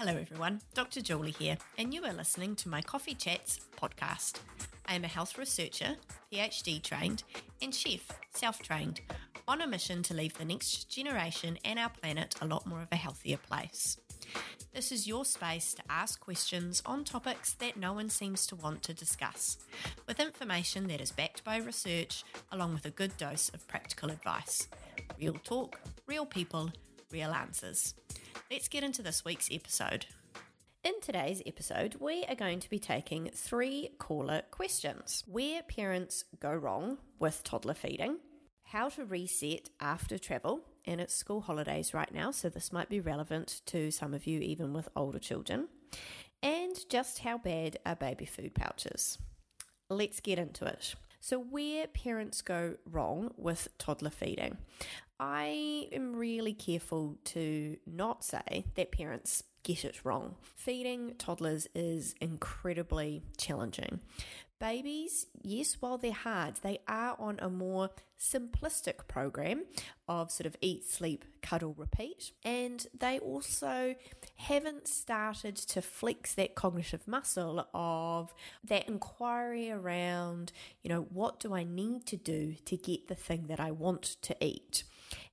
Hello, everyone. Dr. Julie here, and you are listening to my Coffee Chats podcast. I am a health researcher, PhD trained, and chef, self trained, on a mission to leave the next generation and our planet a lot more of a healthier place. This is your space to ask questions on topics that no one seems to want to discuss, with information that is backed by research, along with a good dose of practical advice. Real talk, real people, real answers. Let's get into this week's episode. In today's episode, we are going to be taking three caller questions where parents go wrong with toddler feeding, how to reset after travel, and it's school holidays right now, so this might be relevant to some of you, even with older children, and just how bad are baby food pouches. Let's get into it. So, where parents go wrong with toddler feeding. I am really careful to not say that parents get it wrong. Feeding toddlers is incredibly challenging. Babies, yes, while they're hard, they are on a more simplistic program of sort of eat, sleep, cuddle, repeat. And they also haven't started to flex that cognitive muscle of that inquiry around, you know, what do I need to do to get the thing that I want to eat?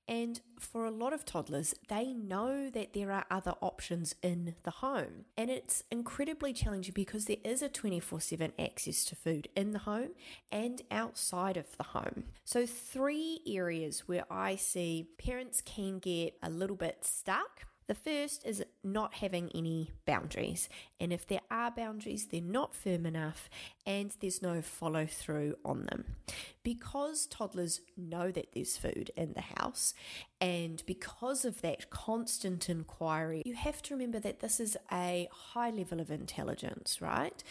And for a lot of toddlers, they know that there are other options in the home. And it's incredibly challenging because there is a 24 7 access to food in the home and outside of the home. So, three areas where I see parents can get a little bit stuck the first is not having any boundaries. And if there are boundaries, they're not firm enough and there's no follow through on them. Because toddlers know that there's food in the house, and because of that constant inquiry, you have to remember that this is a high level of intelligence, right?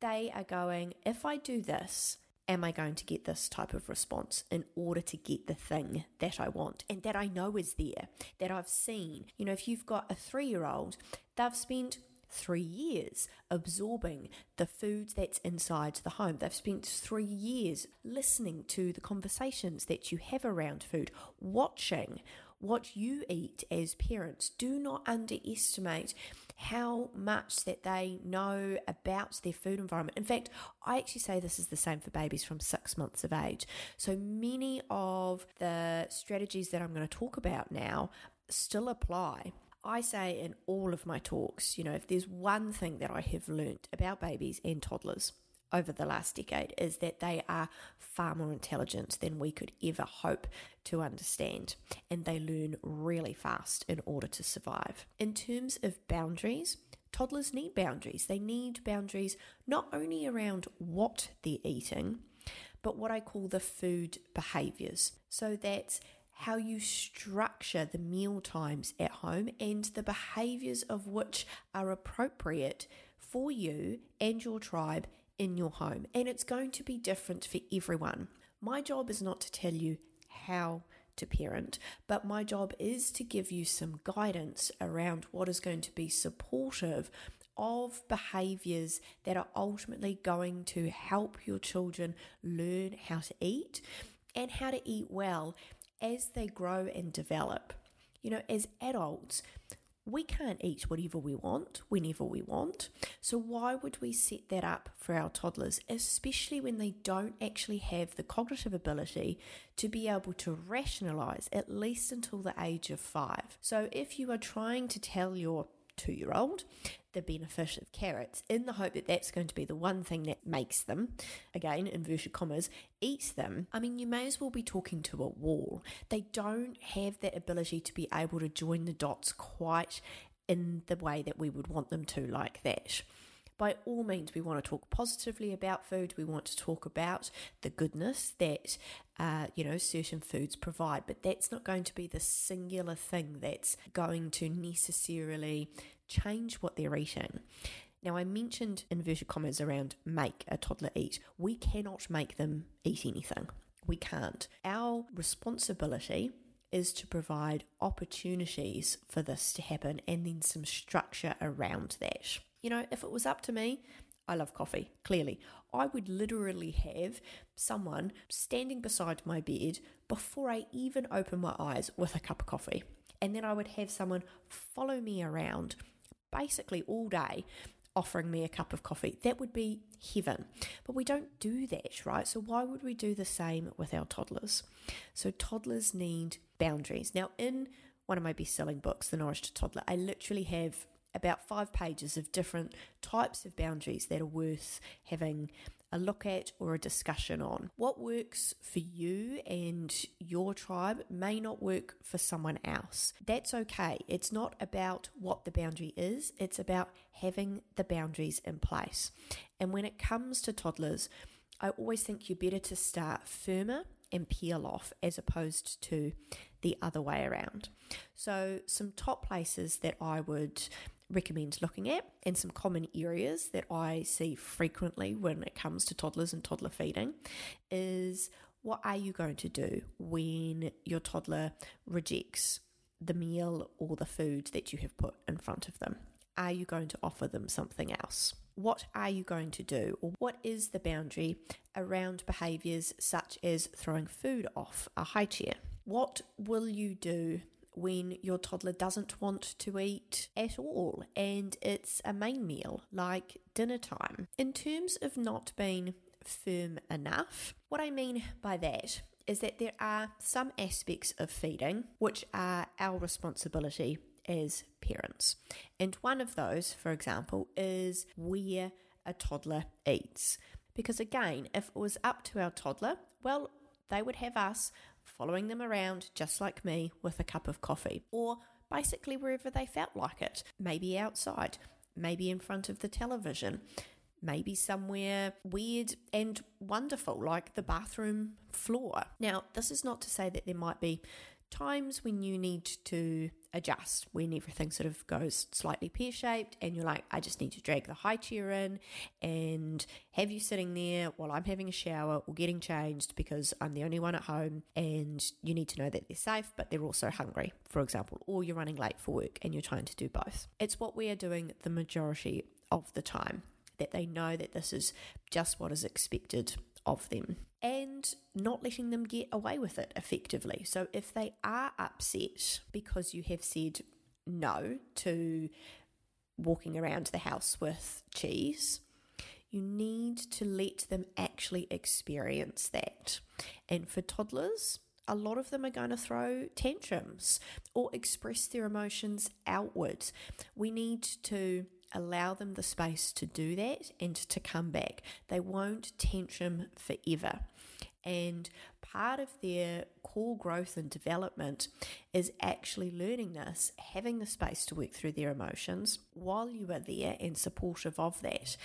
They are going, if I do this, am I going to get this type of response in order to get the thing that I want and that I know is there, that I've seen? You know, if you've got a three year old, they've spent three years absorbing the food that's inside the home. They've spent three years listening to the conversations that you have around food, watching what you eat as parents. Do not underestimate how much that they know about their food environment. In fact, I actually say this is the same for babies from six months of age. So many of the strategies that I'm going to talk about now still apply. I say in all of my talks, you know, if there's one thing that I have learned about babies and toddlers, over the last decade is that they are far more intelligent than we could ever hope to understand, and they learn really fast in order to survive. In terms of boundaries, toddlers need boundaries. They need boundaries not only around what they're eating, but what I call the food behaviors. So that's how you structure the meal times at home and the behaviors of which are appropriate for you and your tribe in your home, and it's going to be different for everyone. My job is not to tell you how to parent, but my job is to give you some guidance around what is going to be supportive of behaviors that are ultimately going to help your children learn how to eat and how to eat well as they grow and develop. You know, as adults, we can't eat whatever we want whenever we want. So, why would we set that up for our toddlers, especially when they don't actually have the cognitive ability to be able to rationalize at least until the age of five? So, if you are trying to tell your two year old the benefit of carrots in the hope that that's going to be the one thing that makes them, again, inverted commas, eat them, I mean, you may as well be talking to a wall. They don't have that ability to be able to join the dots quite in the way that we would want them to, like that by all means, we want to talk positively about food. We want to talk about the goodness that, uh, you know, certain foods provide, but that's not going to be the singular thing that's going to necessarily change what they're eating. Now, I mentioned inverted commas around make a toddler eat. We cannot make them eat anything. We can't. Our responsibility is to provide opportunities for this to happen and then some structure around that. You know, if it was up to me, I love coffee, clearly. I would literally have someone standing beside my bed before I even open my eyes with a cup of coffee. And then I would have someone follow me around basically all day offering me a cup of coffee. That would be heaven. But we don't do that, right? So why would we do the same with our toddlers? So toddlers need boundaries. Now, in one of my best selling books, The Nourished Toddler, I literally have about five pages of different types of boundaries that are worth having a look at or a discussion on. What works for you and your tribe may not work for someone else. That's okay. It's not about what the boundary is, it's about having the boundaries in place. And when it comes to toddlers, I always think you're better to start firmer and peel off as opposed to the other way around. So, some top places that I would recommend looking at and some common areas that I see frequently when it comes to toddlers and toddler feeding is what are you going to do when your toddler rejects the meal or the food that you have put in front of them? Are you going to offer them something else? What are you going to do? Or what is the boundary around behaviours such as throwing food off a high chair? What will you do when your toddler doesn't want to eat at all and it's a main meal like dinner time. In terms of not being firm enough, what I mean by that is that there are some aspects of feeding which are our responsibility as parents. And one of those, for example, is where a toddler eats. Because again, if it was up to our toddler, well, they would have us following them around just like me with a cup of coffee, or basically wherever they felt like it. Maybe outside, maybe in front of the television, maybe somewhere weird and wonderful like the bathroom floor. Now, this is not to say that there might be times when you need to adjust, when everything sort of goes slightly pear shaped and you're like, I just need to drag the high chair in and have you sitting there while I'm having a shower or getting changed because I'm the only one at home and you need to know that they're safe, but they're also hungry, for example, or you're running late for work and you're trying to do both. It's what we are doing the majority of the time. That they know that this is just what is expected of them and not letting them get away with it effectively. So if they are upset because you have said no to walking around the house with cheese, you need to let them actually experience that. And for toddlers, a lot of them are going to throw tantrums or express their emotions outwards. We need to allow them the space to do that and to come back. They won't tantrum forever. And part of their core growth and development is actually learning this, having the space to work through their emotions while you are there and supportive of that.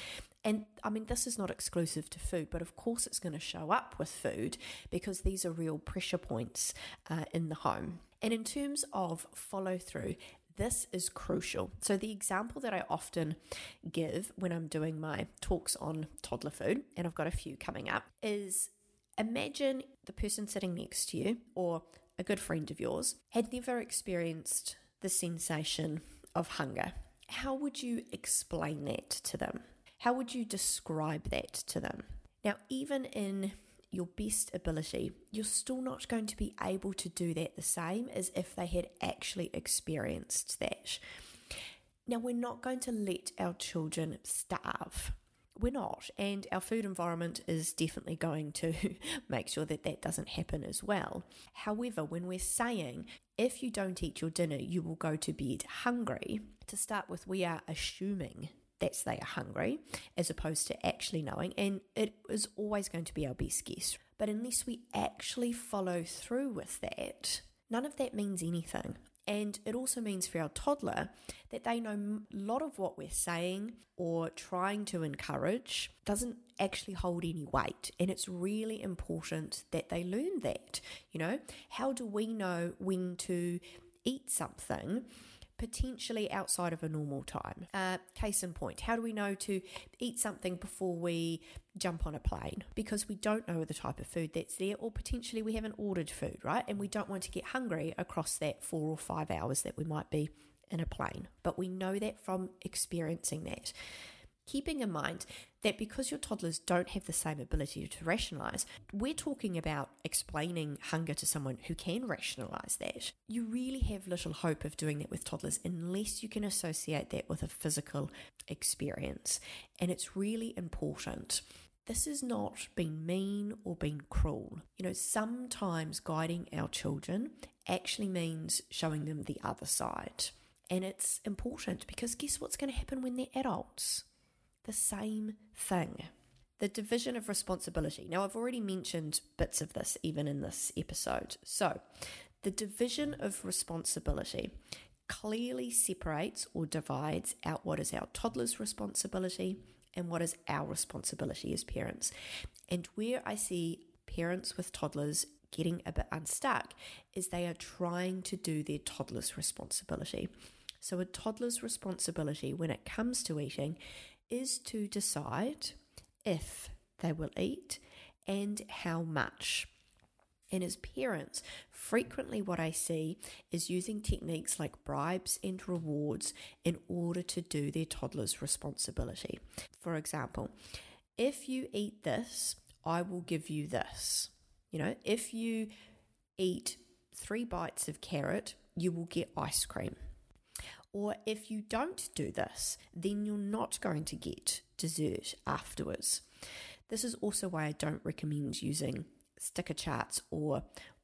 And I mean, this is not exclusive to food, but of course it's going to show up with food because these are real pressure points uh, in the home. And in terms of follow through, this is crucial. So, the example that I often give when I'm doing my talks on toddler food, and I've got a few coming up, is imagine the person sitting next to you or a good friend of yours had never experienced the sensation of hunger. How would you explain that to them? How would you describe that to them? Now, even in your best ability, you're still not going to be able to do that the same as if they had actually experienced that. Now, we're not going to let our children starve. We're not. And our food environment is definitely going to make sure that that doesn't happen as well. However, when we're saying if you don't eat your dinner, you will go to bed hungry, to start with, we are assuming that's they are hungry, as opposed to actually knowing. And it is always going to be our best guess. But unless we actually follow through with that, none of that means anything. And it also means for our toddler that they know a lot of what we're saying or trying to encourage doesn't actually hold any weight. And it's really important that they learn that. You know, how do we know when to eat something potentially outside of a normal time. Uh, case in point, how do we know to eat something before we jump on a plane? Because we don't know the type of food that's there, or potentially we haven't ordered food, right? And we don't want to get hungry across that four or five hours that we might be in a plane. But we know that from experiencing that. Keeping in mind that because your toddlers don't have the same ability to rationalize, we're talking about explaining hunger to someone who can rationalize that. You really have little hope of doing that with toddlers unless you can associate that with a physical experience. And it's really important. This is not being mean or being cruel. You know, sometimes guiding our children actually means showing them the other side. And it's important because guess what's going to happen when they're adults? The same thing. The division of responsibility. Now, I've already mentioned bits of this even in this episode. So, the division of responsibility clearly separates or divides out what is our toddler's responsibility and what is our responsibility as parents. And where I see parents with toddlers getting a bit unstuck is they are trying to do their toddler's responsibility. So, a toddler's responsibility when it comes to eating is to decide if they will eat and how much. And as parents, frequently what I see is using techniques like bribes and rewards in order to do their toddler's responsibility. For example, if you eat this, I will give you this. You know, if you eat three bites of carrot, you will get ice cream. Or if you don't do this, then you're not going to get dessert afterwards. This is also why I don't recommend using sticker charts or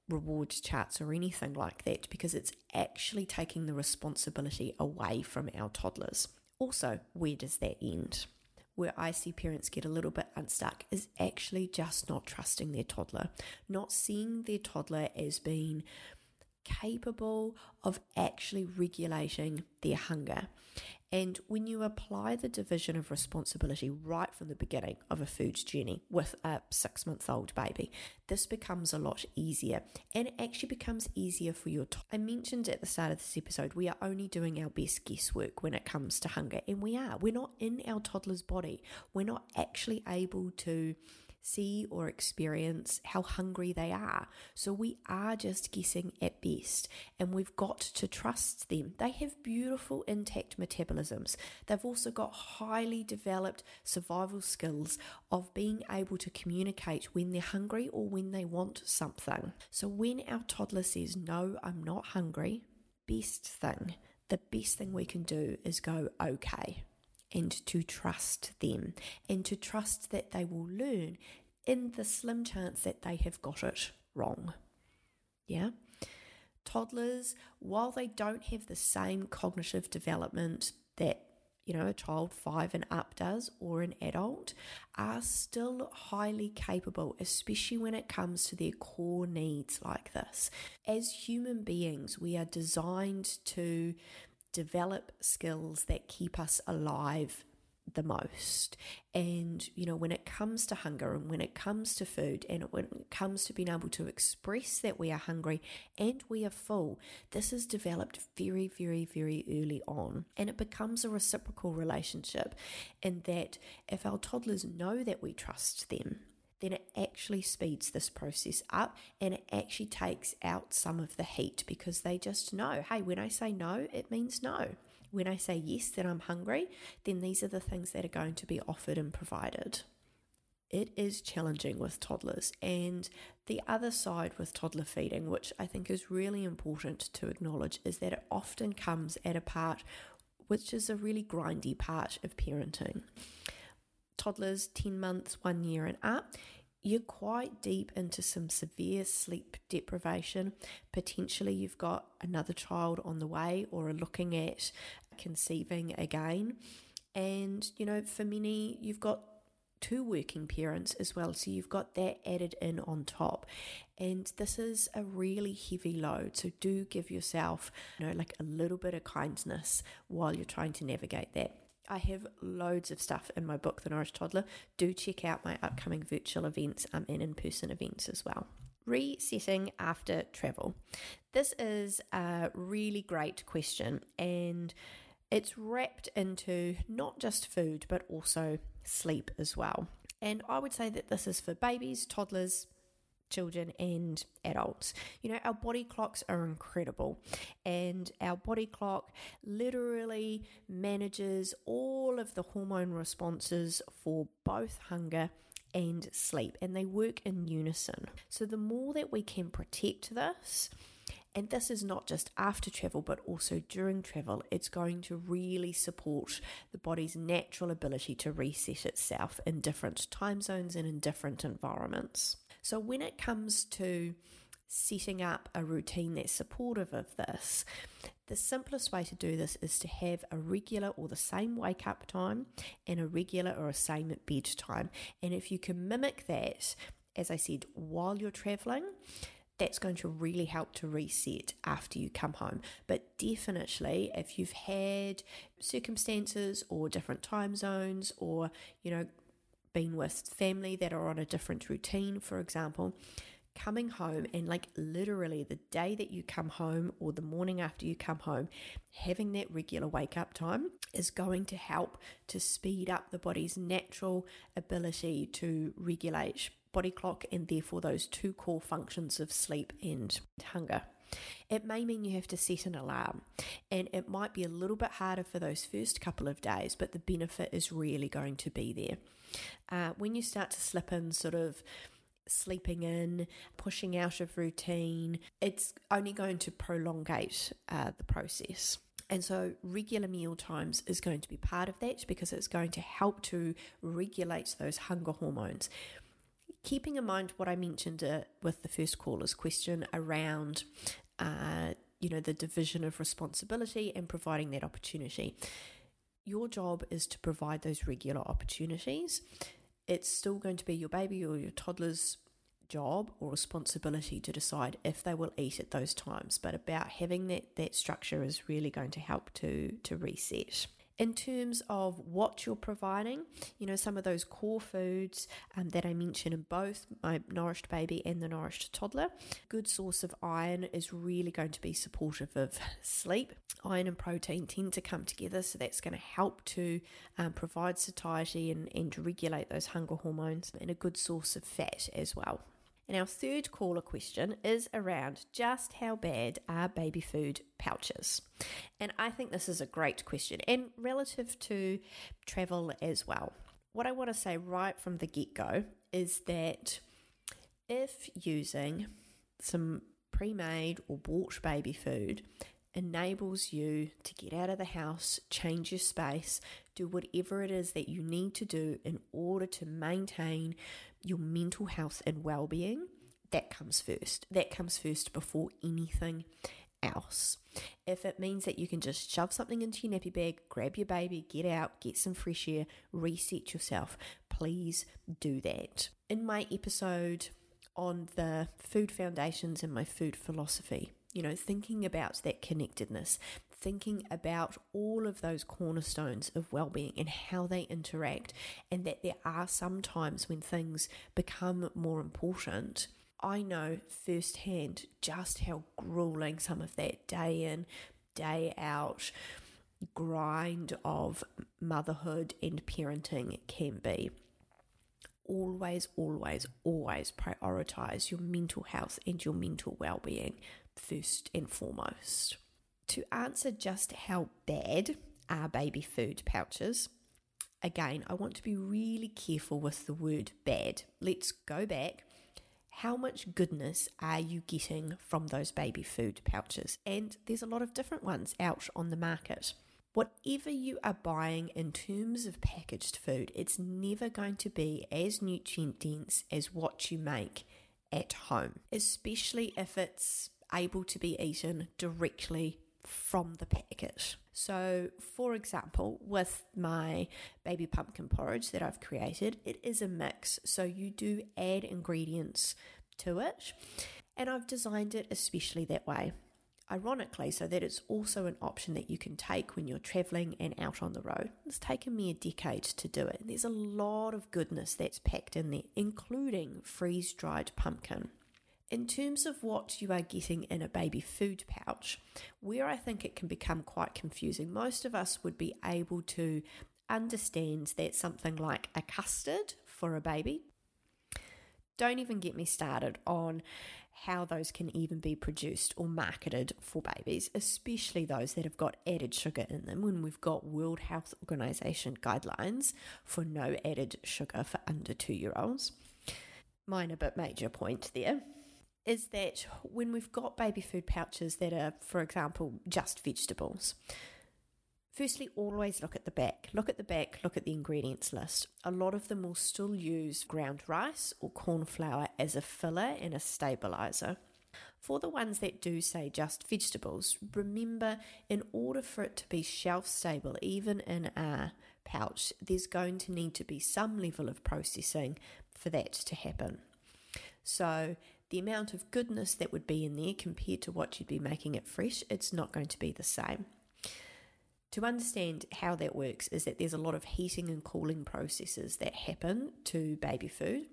reward charts or anything like that because it's actually taking the responsibility away from our toddlers. Also, where does that end? Where I see parents get a little bit unstuck is actually just not trusting their toddler, not seeing their toddler as being capable of actually regulating their hunger. And when you apply the division of responsibility right from the beginning of a food journey with a six month old baby, this becomes a lot easier and it actually becomes easier for your. T- I mentioned at the start of this episode, we are only doing our best guesswork when it comes to hunger, and we are. We're not in our toddler's body, we're not actually able to see or experience how hungry they are. So we are just guessing at best, and we've got to trust them. They have beautiful, intact metabolisms. They've also got highly developed survival skills of being able to communicate when they're hungry or when they want something. So when our toddler says, No, I'm not hungry, best thing, the best thing we can do is go, Okay and to trust them and to trust that they will learn in the slim chance that they have got it wrong. Yeah? Toddlers, while they don't have the same cognitive development that you know, a child five and up does or an adult are still highly capable, especially when it comes to their core needs like this. As human beings, we are designed to develop skills that keep us alive the most. And, you know, when it comes to hunger and when it comes to food and when it comes to being able to express that we are hungry and we are full, this is developed very, very, very early on. And it becomes a reciprocal relationship in that if our toddlers know that we trust them, then it actually speeds this process up and it actually takes out some of the heat because they just know hey, when I say no, it means no. When I say yes, that I'm hungry, then these are the things that are going to be offered and provided. It is challenging with toddlers, and the other side with toddler feeding, which I think is really important to acknowledge, is that it often comes at a part which is a really grindy part of parenting toddlers 10 months, one year, and up, you're quite deep into some severe sleep deprivation. Potentially, you've got another child on the way or are looking at conceiving again. And, you know, for many, you've got two working parents as well. So you've got that added in on top. And this is a really heavy load. So do give yourself, you know, like a little bit of kindness while you're trying to navigate that. I have loads of stuff in my book, The Nourished Toddler. Do check out my upcoming virtual events um, and in person events as well. Resetting after travel. This is a really great question, and it's wrapped into not just food but also sleep as well. And I would say that this is for babies, toddlers, children and adults. You know, our body clocks are incredible, and our body clock literally manages all of the hormone responses for both hunger and sleep, and they work in unison. So, the more that we can protect this, and this is not just after travel, but also during travel. It's going to really support the body's natural ability to reset itself in different time zones and in different environments. So, when it comes to setting up a routine that's supportive of this, the simplest way to do this is to have a regular or the same wake up time and a regular or a same bedtime. And if you can mimic that, as I said, while you're traveling, that's going to really help to reset after you come home. But definitely, if you've had circumstances or different time zones, or you know, been with family that are on a different routine, for example, coming home and like literally the day that you come home or the morning after you come home, having that regular wake up time is going to help to speed up the body's natural ability to regulate body clock and therefore those two core functions of sleep and hunger. It may mean you have to set an alarm, and it might be a little bit harder for those first couple of days, but the benefit is really going to be there. Uh, when you start to slip in sort of sleeping in, pushing out of routine, it's only going to prolongate uh, the process. And so, regular meal times is going to be part of that because it's going to help to regulate those hunger hormones keeping in mind what I mentioned uh, with the first caller's question around, uh, you know, the division of responsibility and providing that opportunity. Your job is to provide those regular opportunities. It's still going to be your baby or your toddler's job or responsibility to decide if they will eat at those times but about having that that structure is really going to help to to reset in terms of what you're providing, you know, some of those core foods um, that I mentioned in both my nourished baby and the nourished toddler, good source of iron is really going to be supportive of sleep. Iron and protein tend to come together, so that's going to help to um, provide satiety and, and regulate those hunger hormones, and a good source of fat as well. And our third caller question is around just how bad are baby food pouches? And I think this is a great question and relative to travel as well. What I want to say right from the get go is that if using some pre made or bought baby food enables you to get out of the house, change your space, do whatever it is that you need to do in order to maintain your mental health and well being, that comes first. That comes first before anything else. If it means that you can just shove something into your nappy bag, grab your baby, get out, get some fresh air, reset yourself, please do that. In my episode on the food foundations and my food philosophy, you know, thinking about that connectedness, thinking about all of those cornerstones of well-being and how they interact and that there are some times when things become more important I know firsthand just how grueling some of that day in, day out grind of motherhood and parenting can be. Always, always, always prioritize your mental health and your mental well being first and foremost to answer just how bad are baby food pouches, again, I want to be really careful with the word bad. Let's go back. How much goodness are you getting from those baby food pouches? And there's a lot of different ones out on the market. Whatever you are buying in terms of packaged food, it's never going to be as nutrient dense as what you make at home, especially if it's able to be eaten directly from the packet. So, for example, with my baby pumpkin porridge that I've created, it is a mix. So, you do add ingredients to it, and I've designed it especially that way. Ironically, so that it's also an option that you can take when you're traveling and out on the road. It's taken me a decade to do it. There's a lot of goodness that's packed in there, including freeze dried pumpkin. In terms of what you are getting in a baby food pouch, where I think it can become quite confusing, most of us would be able to understand that something like a custard for a baby Don't even get me started on how those can even be produced or marketed for babies, especially those that have got added sugar in them when we've got World Health Organization guidelines for no added sugar for under two year olds. Minor but major point there is that when we've got baby food pouches that are, for example, just vegetables, Firstly, always look at the back. Look at the back, look at the ingredients list. A lot of them will still use ground rice or corn flour as a filler and a stabilizer. For the ones that do say just vegetables, remember in order for it to be shelf stable, even in a pouch, there's going to need to be some level of processing for that to happen. So, the amount of goodness that would be in there compared to what you'd be making it fresh, it's not going to be the same. To understand how that works is that there's a lot of heating and cooling processes that happen to baby food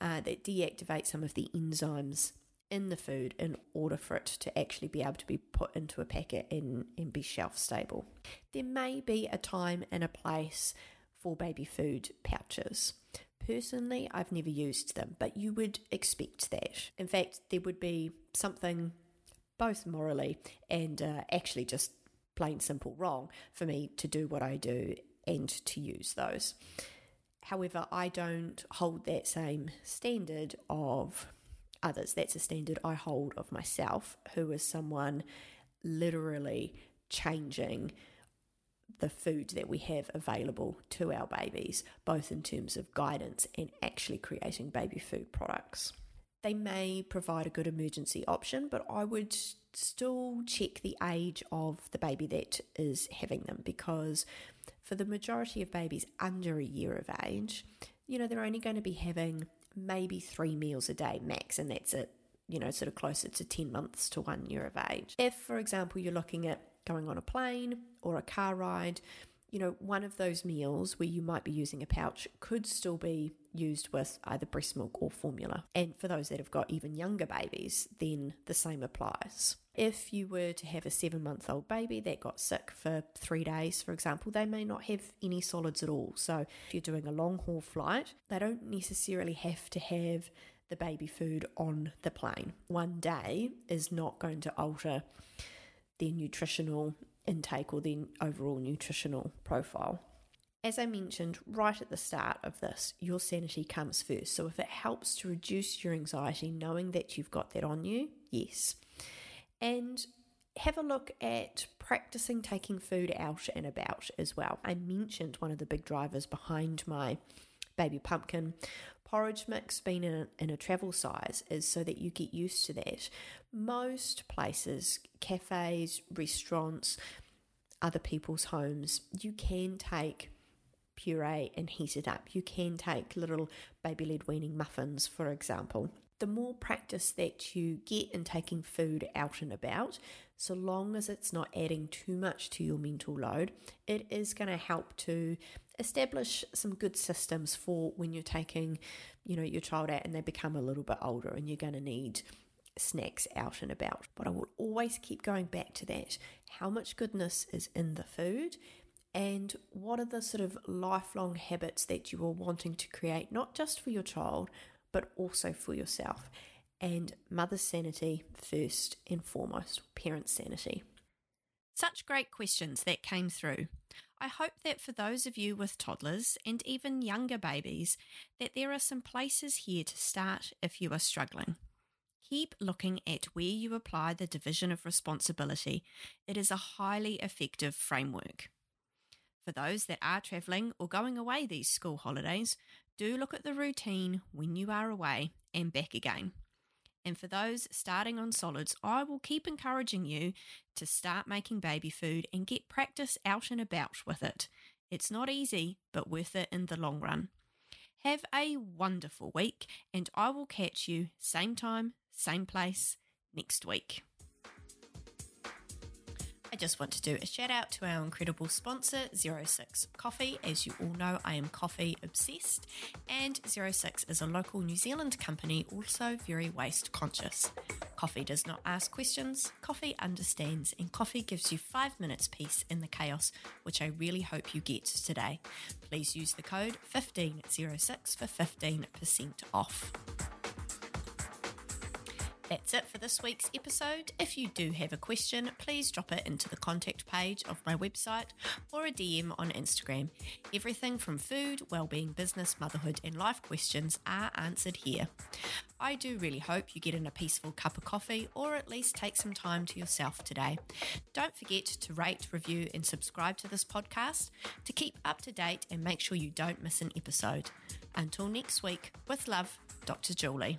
uh, that deactivate some of the enzymes in the food in order for it to actually be able to be put into a packet and, and be shelf stable. There may be a time and a place for baby food pouches. Personally, I've never used them, but you would expect that. In fact, there would be something both morally and uh, actually just plain simple wrong for me to do what I do and to use those. However, I don't hold that same standard of others. That's a standard I hold of myself, who is someone literally changing the food that we have available to our babies, both in terms of guidance and actually creating baby food products. They may provide a good emergency option, but I would still check the age of the baby that is having them because for the majority of babies under a year of age, you know, they're only going to be having maybe three meals a day max, and that's it, you know, sort of closer to 10 months to one year of age. If, for example, you're looking at going on a plane or a car ride, you know, one of those meals where you might be using a pouch could still be used with either breast milk or formula. And for those that have got even younger babies, then the same applies. If you were to have a seven month old baby that got sick for three days, for example, they may not have any solids at all. So if you're doing a long haul flight, they don't necessarily have to have the baby food on the plane. One day is not going to alter their nutritional intake or their overall nutritional profile. As I mentioned right at the start of this, your sanity comes first. So if it helps to reduce your anxiety knowing that you've got that on you, yes. And have a look at practicing taking food out and about as well. I mentioned one of the big drivers behind my baby pumpkin porridge mix being in a, in a travel size is so that you get used to that. Most places, cafes, restaurants, other people's homes, you can take puree and heat it up. You can take little baby led weaning muffins, for example. The more practice that you get in taking food out and about, so long as it's not adding too much to your mental load, it is going to help to establish some good systems for when you're taking, you know, your child out and they become a little bit older and you're going to need snacks out and about. But I will always keep going back to that. How much goodness is in the food and what are the sort of lifelong habits that you are wanting to create, not just for your child, but also for yourself. And mother's sanity first and foremost, parent sanity. Such great questions that came through. I hope that for those of you with toddlers and even younger babies, that there are some places here to start if you are struggling. Keep looking at where you apply the division of responsibility. It is a highly effective framework. For those that are travelling or going away these school holidays, do look at the routine when you are away and back again. And for those starting on solids, I will keep encouraging you to start making baby food and get practice out and about with it. It's not easy, but worth it in the long run. Have a wonderful week, and I will catch you same time, same place next week. I just want to do a shout out to our incredible sponsor, Zero Six Coffee. As you all know, I am coffee obsessed, and Zero Six is a local New Zealand company, also very waste conscious. Coffee does not ask questions, coffee understands, and coffee gives you five minutes peace in the chaos, which I really hope you get today. Please use the code 1506 for 15% off. That's it for this week's episode. If you do have a question, please drop it into the contact page of my website or a DM on Instagram. Everything from food, well-being, business, motherhood, and life questions are answered here. I do really hope you get in a peaceful cup of coffee or at least take some time to yourself today. Don't forget to rate, review, and subscribe to this podcast to keep up to date and make sure you don't miss an episode. Until next week, with love, Dr. Julie.